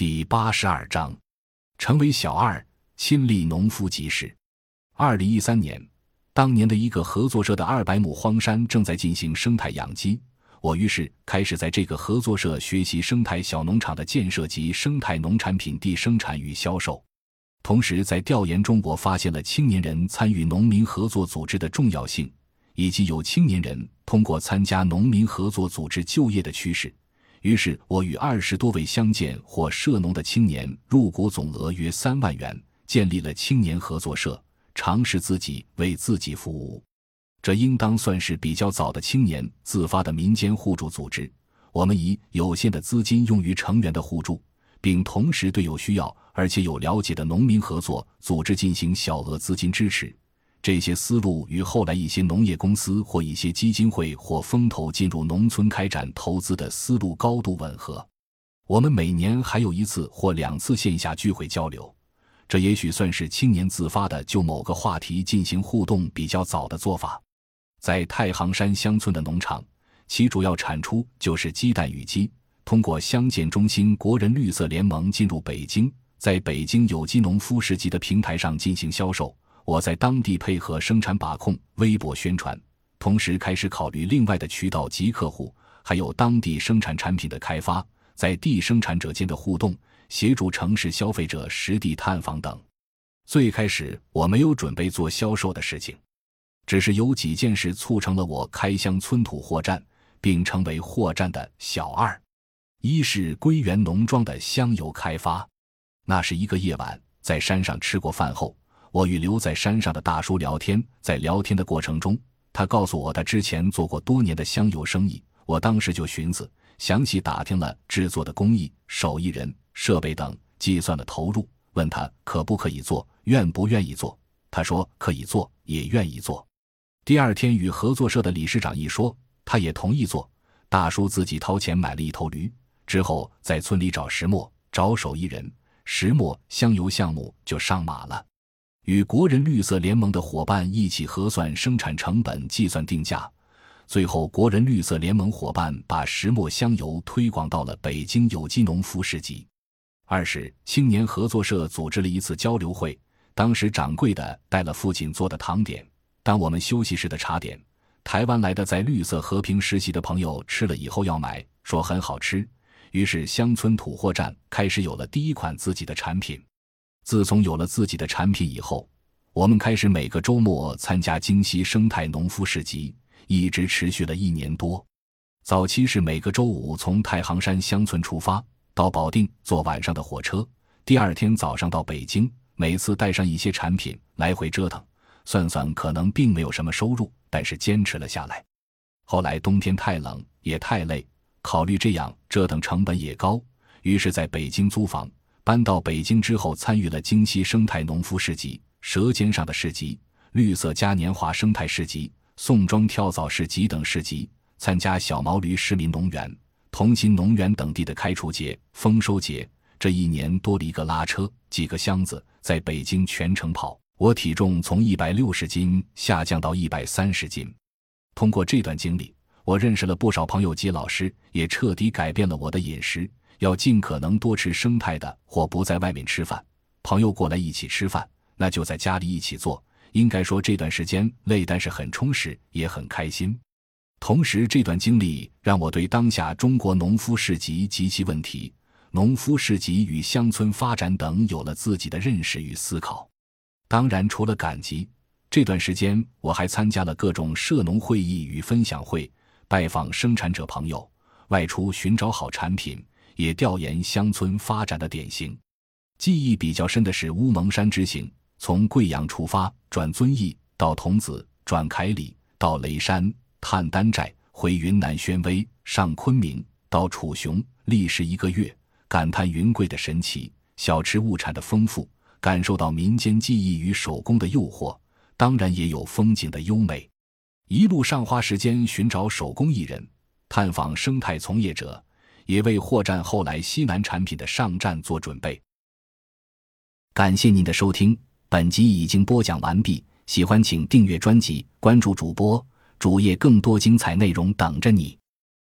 第八十二章，成为小二，亲历农夫集市。二零一三年，当年的一个合作社的二百亩荒山正在进行生态养鸡，我于是开始在这个合作社学习生态小农场的建设及生态农产品地生产与销售。同时，在调研中，我发现了青年人参与农民合作组织的重要性，以及有青年人通过参加农民合作组织就业的趋势。于是我与二十多位乡建或涉农的青年入股总额约三万元，建立了青年合作社，尝试自己为自己服务。这应当算是比较早的青年自发的民间互助组织。我们以有限的资金用于成员的互助，并同时对有需要而且有了解的农民合作组织进行小额资金支持。这些思路与后来一些农业公司或一些基金会或风投进入农村开展投资的思路高度吻合。我们每年还有一次或两次线下聚会交流，这也许算是青年自发的就某个话题进行互动比较早的做法。在太行山乡村的农场，其主要产出就是鸡蛋与鸡。通过乡建中心国人绿色联盟进入北京，在北京有机农夫市集的平台上进行销售。我在当地配合生产把控、微博宣传，同时开始考虑另外的渠道及客户，还有当地生产产品的开发，在地生产者间的互动，协助城市消费者实地探访等。最开始我没有准备做销售的事情，只是有几件事促成了我开乡村土货站，并成为货站的小二。一是归园农庄的香油开发，那是一个夜晚，在山上吃过饭后。我与留在山上的大叔聊天，在聊天的过程中，他告诉我他之前做过多年的香油生意。我当时就寻思，详细打听了制作的工艺、手艺人、设备等，计算了投入，问他可不可以做，愿不愿意做。他说可以做，也愿意做。第二天与合作社的理事长一说，他也同意做。大叔自己掏钱买了一头驴，之后在村里找石磨、找手艺人，石磨香油项目就上马了。与国人绿色联盟的伙伴一起核算生产成本、计算定价，最后国人绿色联盟伙伴把石墨香油推广到了北京有机农夫市集。二是青年合作社组织了一次交流会，当时掌柜的带了父亲做的糖点，当我们休息时的茶点，台湾来的在绿色和平实习的朋友吃了以后要买，说很好吃，于是乡村土货站开始有了第一款自己的产品。自从有了自己的产品以后，我们开始每个周末参加京西生态农夫市集，一直持续了一年多。早期是每个周五从太行山乡村出发，到保定坐晚上的火车，第二天早上到北京，每次带上一些产品来回折腾。算算可能并没有什么收入，但是坚持了下来。后来冬天太冷也太累，考虑这样折腾成本也高，于是在北京租房。搬到北京之后，参与了京西生态农夫市集、舌尖上的市集、绿色嘉年华生态市集、宋庄跳蚤市集等市集，参加小毛驴市民农园、同心农园等地的开除节、丰收节。这一年多了一个拉车，几个箱子，在北京全程跑。我体重从一百六十斤下降到一百三十斤。通过这段经历，我认识了不少朋友及老师，也彻底改变了我的饮食。要尽可能多吃生态的，或不在外面吃饭。朋友过来一起吃饭，那就在家里一起做。应该说这段时间累，但是很充实，也很开心。同时，这段经历让我对当下中国农夫市集及其问题、农夫市集与乡村发展等有了自己的认识与思考。当然，除了赶集，这段时间我还参加了各种涉农会议与分享会，拜访生产者朋友，外出寻找好产品。也调研乡村发展的典型，记忆比较深的是乌蒙山之行，从贵阳出发，转遵义到桐梓，转凯里到雷山，探丹寨，回云南宣威，上昆明，到楚雄，历时一个月，感叹云贵的神奇，小吃物产的丰富，感受到民间技艺与手工的诱惑，当然也有风景的优美。一路上花时间寻找手工艺人，探访生态从业者。也为货站后来西南产品的上站做准备。感谢您的收听，本集已经播讲完毕。喜欢请订阅专辑，关注主播主页，更多精彩内容等着你。